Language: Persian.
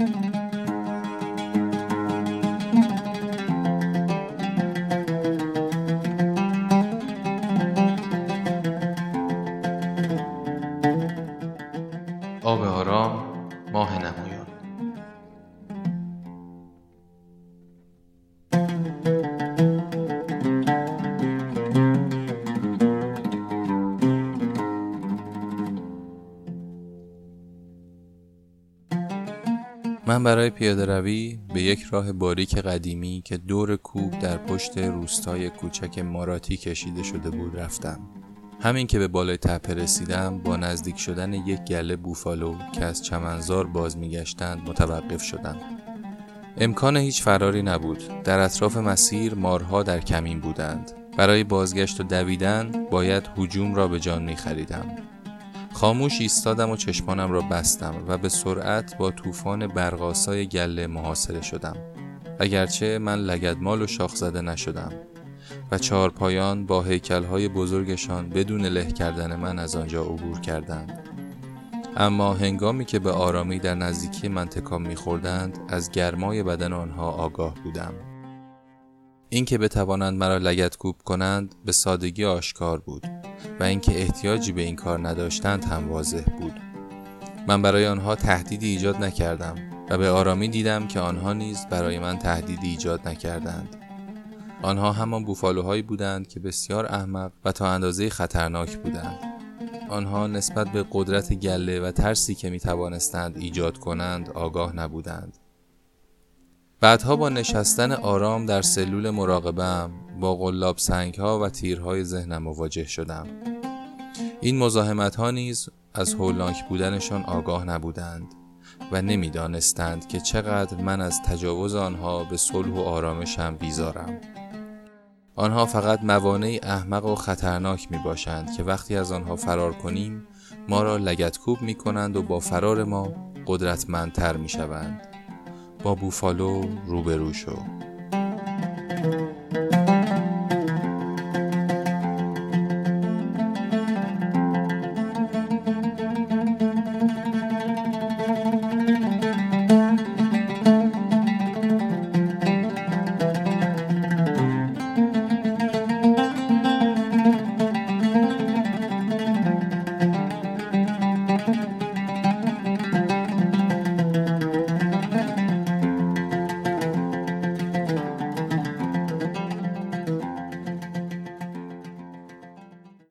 آب آرام ماه نمایان. من برای پیاده روی به یک راه باریک قدیمی که دور کوه در پشت روستای کوچک ماراتی کشیده شده بود رفتم. همین که به بالای تپه رسیدم با نزدیک شدن یک گله بوفالو که از چمنزار باز میگشتند متوقف شدم. امکان هیچ فراری نبود. در اطراف مسیر مارها در کمین بودند. برای بازگشت و دویدن باید هجوم را به جان می خریدم. خاموش ایستادم و چشمانم را بستم و به سرعت با طوفان برقاسای گله محاصره شدم. اگرچه من لگدمال و شاخ زده نشدم و چهار پایان با هیکلهای بزرگشان بدون له کردن من از آنجا عبور کردند. اما هنگامی که به آرامی در نزدیکی من تکام میخوردند از گرمای بدن آنها آگاه بودم. اینکه بتوانند مرا لگت کوب کنند به سادگی آشکار بود و اینکه احتیاجی به این کار نداشتند هم واضح بود. من برای آنها تهدیدی ایجاد نکردم و به آرامی دیدم که آنها نیز برای من تهدیدی ایجاد نکردند. آنها همان بوفالوهایی بودند که بسیار احمق و تا اندازه خطرناک بودند. آنها نسبت به قدرت گله و ترسی که می توانستند ایجاد کنند آگاه نبودند. بعدها با نشستن آرام در سلول مراقبم با قلاب سنگ ها و تیرهای ذهنم مواجه شدم. این مزاحمت ها نیز از هولناک بودنشان آگاه نبودند و نمی‌دانستند که چقدر من از تجاوز آنها به صلح و آرامشم بیزارم. آنها فقط موانعی احمق و خطرناک می باشند که وقتی از آنها فرار کنیم ما را لگتکوب می کنند و با فرار ما قدرتمندتر می شوند. با بوفالو روبرو شو